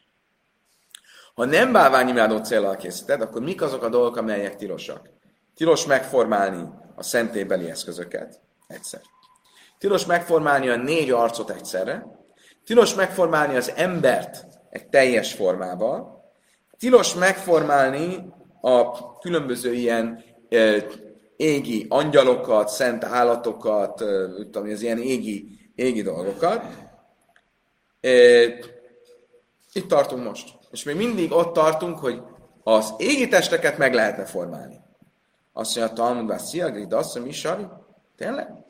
Ha nem bálványimádó célral készíted, akkor mik azok a dolgok, amelyek tilosak? Tilos megformálni a szentélybeli eszközöket, egyszer. Tilos megformálni a négy arcot egyszerre. Tilos megformálni az embert egy teljes formával. Tilos megformálni a különböző ilyen e, égi angyalokat, szent állatokat, e, tudom, az ilyen égi, égi dolgokat. E, itt tartunk most. És még mindig ott tartunk, hogy az égi testeket meg lehetne formálni. Azt mondja a Talmud, Sziagri, Dasszam, Isari, tényleg?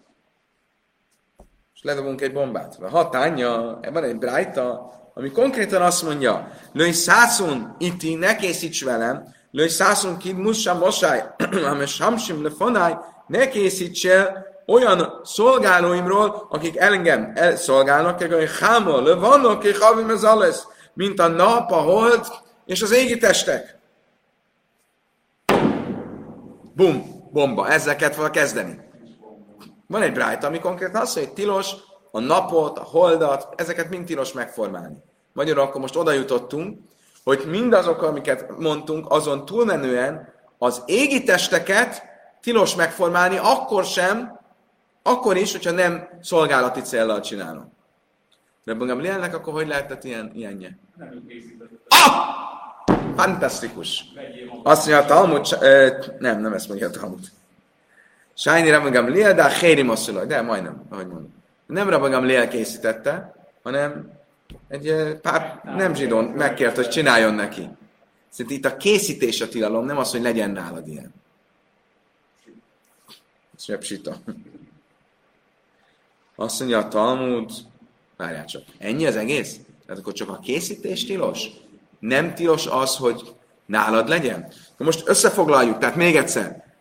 és ledobunk egy bombát. Ha hatánya, van egy brájta, ami konkrétan azt mondja, lőj szászun, iti, ne készíts velem, lőj szászun kid mussa mosáj, ame samsim lefonáj, ne készíts el olyan szolgálóimról, akik engem szolgálnak, hogy hámol, le vannak, és havim ez alles, mint a nap, a hold és az égi testek. Bum, bomba, ezeket kell kezdeni. Van egy brájta, ami konkrétan azt mondja, hogy tilos a napot, a holdat, ezeket mind tilos megformálni. Magyarul akkor most oda jutottunk, hogy mindazok, amiket mondtunk, azon túlmenően az égi testeket tilos megformálni, akkor sem, akkor is, hogyha nem szolgálati célral csinálom. De Gamlielnek akkor hogy lehetett ilyen, ilyenje? Ah! Fantasztikus! Azt mondja a Talmud, nem, nem ezt mondja a Talmud. Sájni Rabban Gamliel, de a Hérim de majdnem, ahogy mondom. Nem Rabban Gamliel készítette, hanem egy pár nem zsidón megkért, hogy csináljon neki. Szerintem itt a készítés a tilalom, nem az, hogy legyen nálad ilyen. Ez psita. Azt mondja a Talmud, várjál csak, ennyi az egész? Tehát akkor csak a készítés tilos? Nem tilos az, hogy nálad legyen? Na most összefoglaljuk, tehát még egyszer.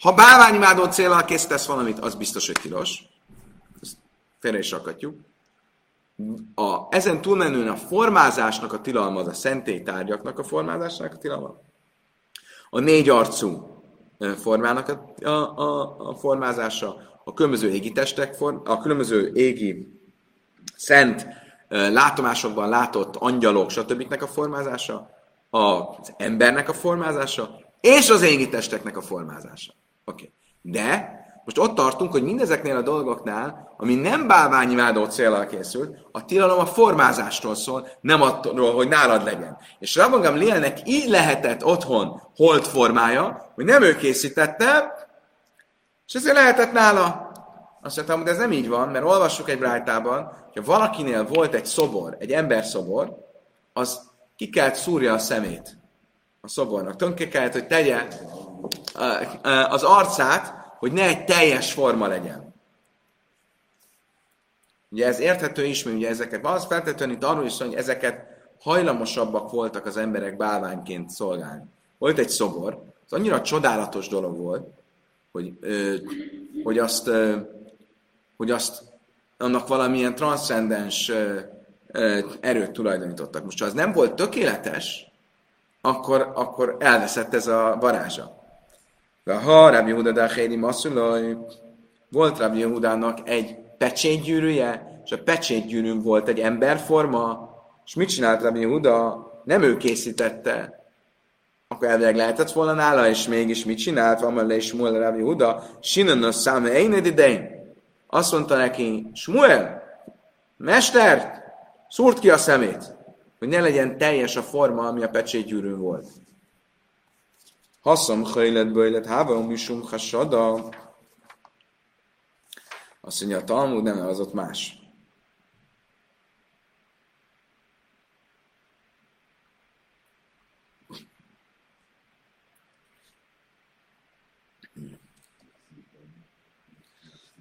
Ha bálványimádó célral készítesz valamit, az biztos, hogy tilos. Ezt félre is rakatjuk. A, ezen túlmenően a formázásnak a tilalma, az a szentélytárgyaknak a formázásnak a tilalma. A négy arcú formának a, a, a, a formázása, a különböző égi testek, form, a különböző égi szent látomásokban látott angyalok, stb. a formázása, az embernek a formázása, és az égi testeknek a formázása. Oké. Okay. De most ott tartunk, hogy mindezeknél a dolgoknál, ami nem bálványimádó célral készült, a tilalom a formázástól szól, nem attól, hogy nálad legyen. És Rabban Lélnek így lehetett otthon holt formája, hogy nem ő készítette, és ezért lehetett nála. Azt mondtam, hogy ez nem így van, mert olvassuk egy brájtában, hogy valakinél volt egy szobor, egy ember szobor, az ki kellett szúrja a szemét a szobornak. Tönke kellett, hogy tegye az arcát, hogy ne egy teljes forma legyen. Ugye ez érthető is, mert ugye ezeket, az feltétlenül itt arról is hogy ezeket hajlamosabbak voltak az emberek bálványként szolgálni. Volt egy szobor, az annyira csodálatos dolog volt, hogy, ö, hogy azt, ö, hogy azt annak valamilyen transzcendens erőt tulajdonítottak. Most, ha az nem volt tökéletes, akkor, akkor elveszett ez a varázsa. Ha Rabbi Huda Masszulaj, volt Rabbi Hudának egy pecsétgyűrűje, és a pecsétgyűrűn volt egy emberforma, és mit csinált Rabbi Huda? Nem ő készítette, akkor elvileg lehetett volna nála, és mégis mit csinált? Van le is Smuel Rabbi Huda, Sinan a eined idején. Azt mondta neki, Smuel, mester, szúrt ki a szemét, hogy ne legyen teljes a forma, ami a pecsétgyűrűn volt. Haszom hajlet bőjlet, háva misum hasada. Azt mondja a Talmud, nem, az ott más.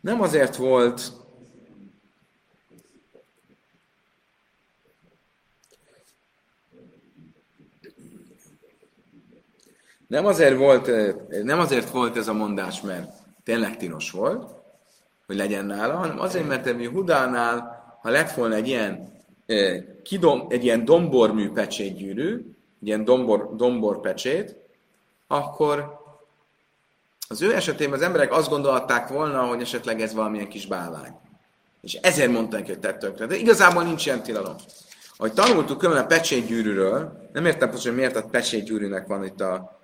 Nem azért volt Nem azért volt, nem azért volt ez a mondás, mert tényleg tilos volt, hogy legyen nála, hanem azért, mert Ebi Hudánál, ha lett volna egy ilyen, kidom, egy ilyen dombormű pecsétgyűrű, egy ilyen dombor, dombor pecsét, akkor az ő esetében az emberek azt gondolták volna, hogy esetleg ez valamilyen kis bálvány. És ezért mondták, hogy tett tönkre. De igazából nincs ilyen tilalom. Ahogy tanultuk külön a pecsétgyűrűről, nem értem hogy miért a pecsétgyűrűnek van itt a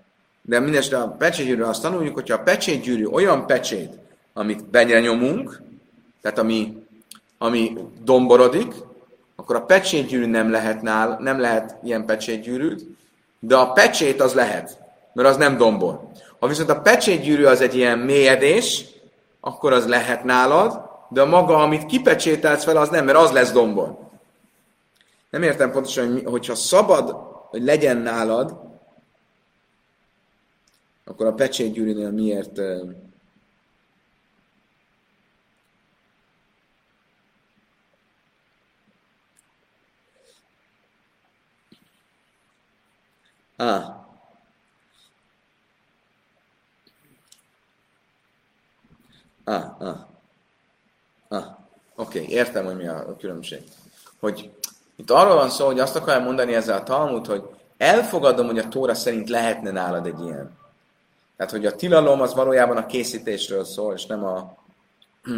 de mindestre a pecsétgyűrű azt tanuljuk, hogyha a pecsétgyűrű olyan pecsét, amit benyomunk, tehát ami, ami domborodik, akkor a pecsétgyűrű nem lehet nál, nem lehet ilyen pecsétgyűrűt, de a pecsét az lehet, mert az nem dombor. Ha viszont a pecsétgyűrű az egy ilyen mélyedés, akkor az lehet nálad, de a maga, amit kipecsételsz fel, az nem, mert az lesz dombon. Nem értem pontosan, hogy hogyha szabad, hogy legyen nálad, akkor a pecsétgyűrűnél miért Ah, Ah, ah. Ah. Oké, okay, értem, hogy mi a különbség. Hogy itt arról van szó, hogy azt akarja mondani ezzel a Talmud, hogy elfogadom, hogy a Tóra szerint lehetne nálad egy ilyen. Tehát, hogy a tilalom az valójában a készítésről szól, és nem a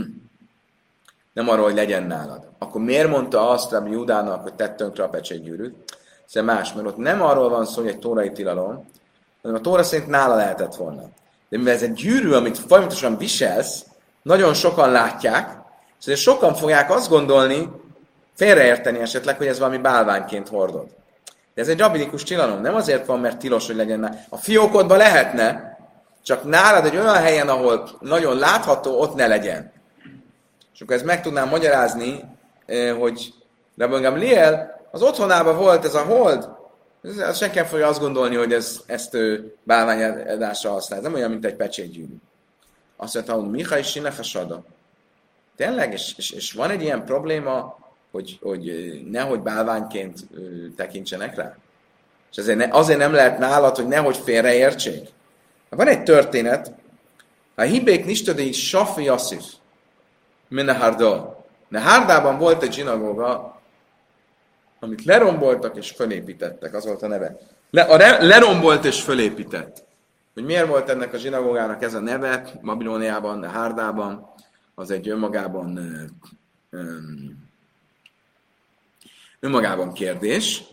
nem arról, hogy legyen nálad. Akkor miért mondta azt Rabbi Judának, hogy tett tönkre a pecsétgyűrűt? Ez más, mert ott nem arról van szó, hogy egy tórai tilalom, hanem a tóra szerint nála lehetett volna. De mivel ez egy gyűrű, amit folyamatosan viselsz, nagyon sokan látják, szóval sokan fogják azt gondolni, félreérteni esetleg, hogy ez valami bálványként hordod. De ez egy rabinikus tilalom. Nem azért van, mert tilos, hogy legyen. A fiókodban lehetne, csak nálad egy olyan helyen, ahol nagyon látható, ott ne legyen. És akkor ezt meg tudnám magyarázni, eh, hogy Rabban Gamliel az otthonában volt ez a hold, ez, senki fogja azt gondolni, hogy ez, ezt ő bálványadásra használ. Ez nem olyan, mint egy pecsétgyűrű. Azt mondta, hogy Miha is Sada. Tényleg? És, és, és, van egy ilyen probléma, hogy, hogy nehogy bálványként tekintsenek rá? És azért, ne, azért nem lehet nálad, hogy nehogy félreértsék. Van egy történet, a hibék nistödei Safi Yasif, Menehardal. Nehárdában volt egy zsinagóga, amit leromboltak és fölépítettek, az volt a neve. Le, a re, lerombolt és fölépített. Hogy miért volt ennek a zsinagógának ez a neve Babilóniában, Nehárdában, az egy önmagában önmagában kérdés.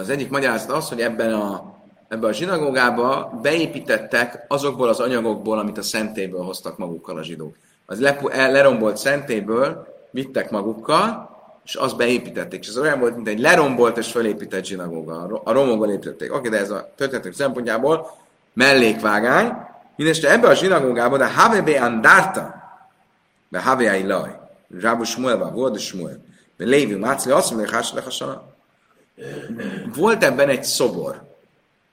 Az egyik magyarázat az, hogy ebben a, ebben a zsinagógába beépítettek azokból az anyagokból, amit a szentéből hoztak magukkal a zsidók az le, lerombolt szentéből vittek magukkal, és azt beépítették. És ez olyan volt, mint egy lerombolt és felépített zsinagóga. A romokból építették. Oké, de ez a történetek szempontjából mellékvágány. Mindenesetre ebbe a zsinagógába, de Havebe Andarta, de Havei Laj, Rábu Smuelba, volt Smuel, de Lévi Mácli azt mondja, hogy Volt ebben egy szobor,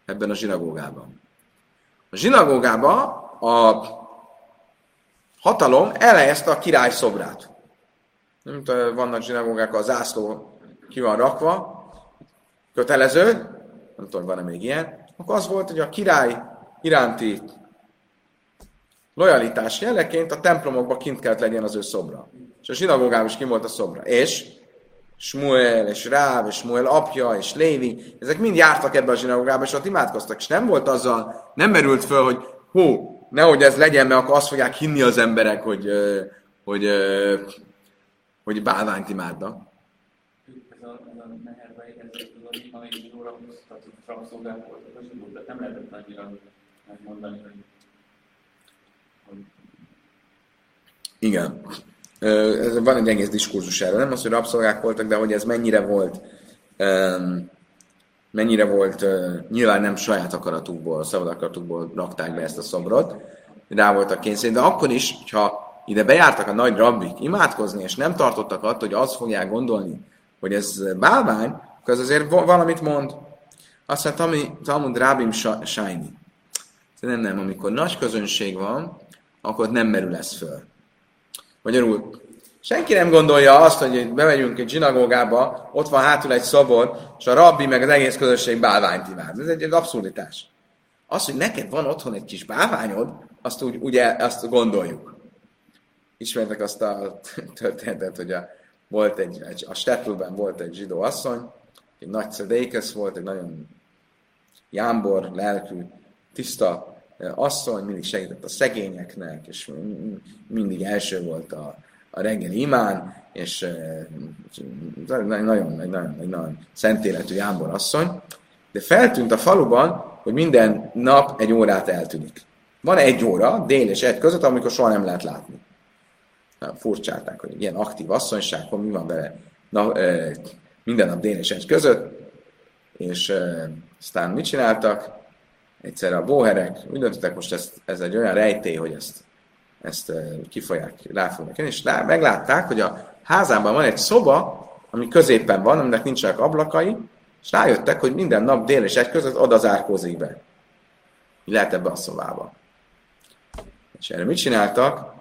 ebben a zsinagógában. A zsinagógában a hatalom elhelyezte a király szobrát. Mint vannak zsinagógák, a zászló ki van rakva, kötelező, nem tudom, van-e még ilyen, akkor az volt, hogy a király iránti lojalitás jeleként a templomokban kint kellett legyen az ő szobra. És a zsinagógában is kim volt a szobra. És Smuel, és Ráv, és Smuel apja, és Lévi, ezek mind jártak ebbe a zsinagógába, és ott imádkoztak. És nem volt azzal, nem merült föl, hogy hú, nehogy ez legyen, mert akkor azt fogják hinni az emberek, hogy, hogy, hogy, hogy bálványt imádnak. Nem lehetett annyira megmondani, hogy igen. Ez van egy egész diskurzus erről. Nem az, hogy rabszolgák voltak, de hogy ez mennyire volt mennyire volt, nyilván nem saját akaratukból, szabad akaratukból rakták be ezt a szobrot, rá voltak kényszerű, de akkor is, ha ide bejártak a nagy rabbik imádkozni, és nem tartottak attól, hogy azt fogják gondolni, hogy ez bálvány, akkor az azért valamit mond. Azt mondta, Talmud Rábim Sajni. Nem, nem, amikor nagy közönség van, akkor nem merül ez föl. Magyarul, Senki nem gondolja azt, hogy bemegyünk egy zsinagógába, ott van hátul egy szobor, és a rabbi meg az egész közösség bálványt imád. Ez egy, egy abszurditás. Az, hogy neked van otthon egy kis bálványod, azt úgy, ugye, azt gondoljuk. Ismertek azt a történetet, hogy a, volt egy, egy a Stettlben volt egy zsidó asszony, egy nagy szedékesz volt, egy nagyon jámbor, lelkű, tiszta asszony, mindig segített a szegényeknek, és mindig első volt a, a reggeli imán, és egy nagyon, nagyon, nagyon, nagyon szent életű Jámbor asszony, de feltűnt a faluban, hogy minden nap egy órát eltűnik. Van egy óra, dél és egy között, amikor soha nem lehet látni. Furcsálták, hogy ilyen aktív asszonyság, hogy mi van vele na, minden nap dél és egy között, és aztán mit csináltak? Egyszer a bóherek úgy döntöttek, most ez, ez egy olyan rejtély, hogy ezt ezt ki fogják, rá fognak jönni, és lá, meglátták, hogy a házában van egy szoba, ami középen van, aminek nincsenek ablakai, és rájöttek, hogy minden nap dél és egy között oda zárkózik be. Mi lehet ebbe a szobába. És erre mit csináltak?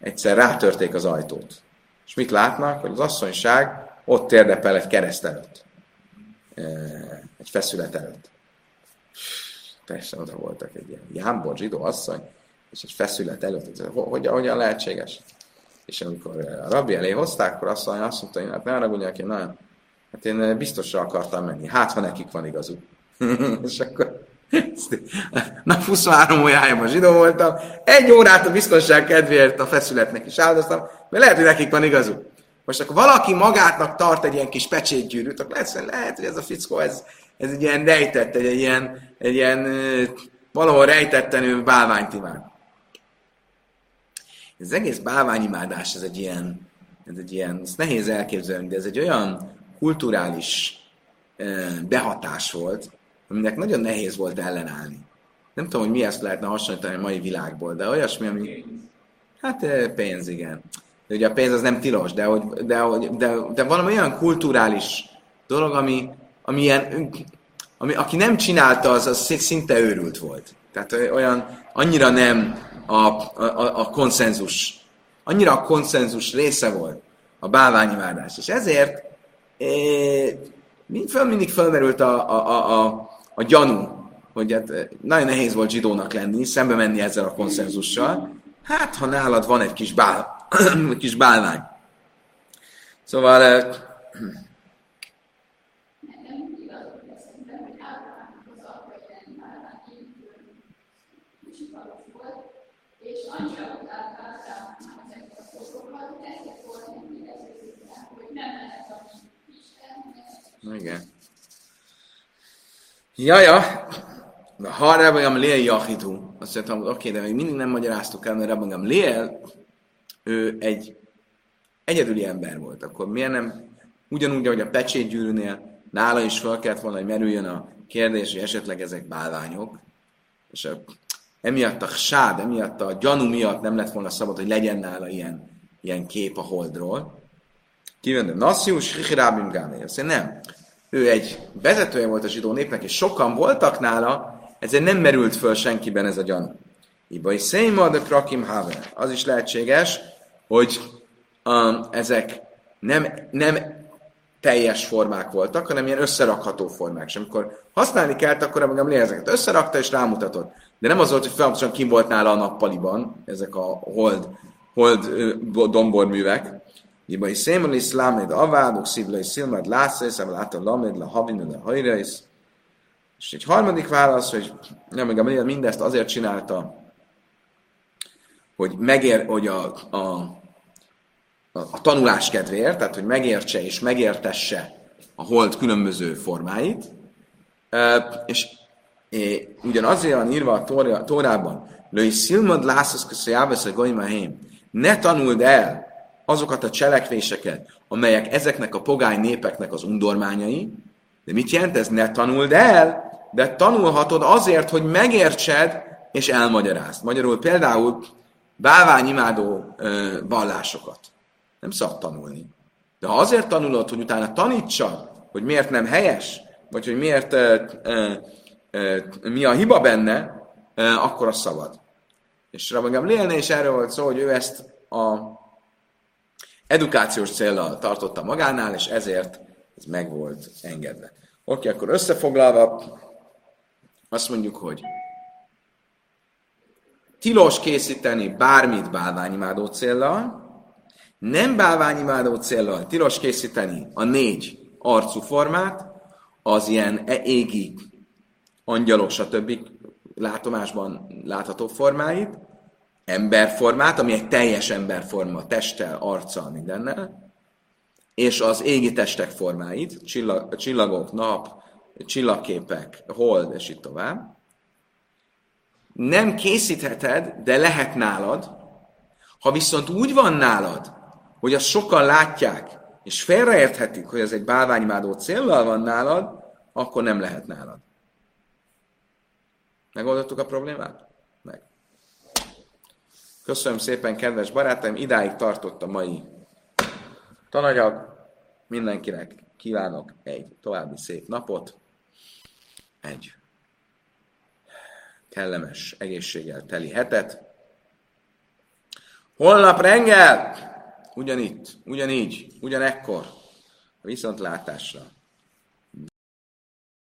Egyszer rátörték az ajtót. És mit látnak? Hogy az asszonyság ott térdepel egy kereszt előtt. Egy feszület előtt. Persze oda voltak egy ilyen jámbor zsidó asszony, és egy feszület előtt, hogy hogyan, hogyan lehetséges? És amikor a rabbi elé hozták, akkor azt, azt mondta, hogy hát ne haragudjak, én nagyon, hát én biztosra akartam menni. Hát, ha nekik van igazuk. és akkor nap 23 órájában zsidó voltam, egy órát a biztonság kedvéért a feszületnek is áldoztam, mert lehet, hogy nekik van igazuk. Most akkor valaki magátnak tart egy ilyen kis pecsétgyűrűt, akkor lehet, lehet hogy ez a fickó, ez, ez egy ilyen rejtett, egy, egy ilyen, egy ilyen valahol rejtetten ő bálványt imád. Ez az egész bálványimádás, ez egy ilyen, ez egy ilyen, ez nehéz elképzelni, de ez egy olyan kulturális behatás volt, aminek nagyon nehéz volt ellenállni. Nem tudom, hogy mi ezt lehetne hasonlítani a mai világból, de olyasmi, ami... Hát pénz, igen. De ugye a pénz az nem tilos, de, hogy, de, de, de valami olyan kulturális dolog, ami, ami ilyen, ami, aki nem csinálta, az, az szinte őrült volt. Tehát olyan, annyira nem a, a, a konszenzus, annyira a konszenzus része volt a bálványimádás. És ezért é, mind, föl, mindig felmerült a, a, a, a, a gyanú, hogy hát nagyon nehéz volt zsidónak lenni, szembe menni ezzel a konszenzussal. Hát, ha nálad van egy kis, bál, kis bálvány. Szóval Igen. Jaja, ha Rabbi Gamliel Jachidu, azt mondtam, oké, okay, de még mindig nem magyaráztuk el, mert Rabbi Gamliel, ő egy egyedüli ember volt, akkor miért nem ugyanúgy, ahogy a pecsétgyűrűnél nála is fel kellett volna, hogy merüljön a kérdés, hogy esetleg ezek bálványok, és a, emiatt a sád, emiatt a gyanú miatt nem lett volna szabad, hogy legyen nála ilyen, ilyen kép a holdról. Kivendem, Nasszius, Hichirábim Gámé. Azt nem ő egy vezetője volt a zsidó népnek, és sokan voltak nála, ezért nem merült föl senkiben ez a gyan. Ibai Széma, de Krakim Haver. Az is lehetséges, hogy um, ezek nem, nem teljes formák voltak, hanem ilyen összerakható formák. És amikor használni kellett, akkor meg ezeket összerakta és rámutatott. De nem az volt, hogy folyamatosan kim volt nála a nappaliban, ezek a hold, hold domborművek, Iba is szémel is lámed avádok, szívle is szilmad lászész, evel át a lamed, la havin, la hajrész. És egy harmadik válasz, hogy nem, meg mindezt azért csinálta, hogy megér, hogy a, a, a, a tanulás kedvéért, tehát hogy megértse és megértesse a hold különböző formáit, e, és é, ugyan azért van írva a tóra, Tórában, Lői szilmad lászos köszönjábesz a goimahém, ne tanuld el azokat a cselekvéseket, amelyek ezeknek a pogány népeknek az undormányai, de mit jelent ez? Ne tanuld el, de tanulhatod azért, hogy megértsed és elmagyarázd. Magyarul például bálványimádó ö, vallásokat. Nem szabad tanulni. De ha azért tanulod, hogy utána tanítsad, hogy miért nem helyes, vagy hogy miért ö, ö, ö, mi a hiba benne, ö, akkor az szabad. És Rabbi lélne is erről volt szó, hogy ő ezt a edukációs célral tartotta magánál, és ezért ez meg volt engedve. Oké, akkor összefoglalva azt mondjuk, hogy tilos készíteni bármit bálványimádó céllal, nem bálványimádó céllal tilos készíteni a négy arcú formát, az ilyen e- égi angyalok, stb. látomásban látható formáit, emberformát, ami egy teljes emberforma, testtel, arccal, mindennel, és az égi testek formáit, csillag, csillagok, nap, csillagképek, hold, és így tovább. Nem készítheted, de lehet nálad. Ha viszont úgy van nálad, hogy azt sokan látják, és félreérthetik, hogy ez egy bálványimádó céllal van nálad, akkor nem lehet nálad. Megoldottuk a problémát? Köszönöm szépen, kedves barátaim, idáig tartott a mai tananyag. Mindenkinek kívánok egy további szép napot, egy kellemes egészséggel teli hetet. Holnap reggel, ugyanitt, ugyanígy, ugyanekkor, a viszontlátásra.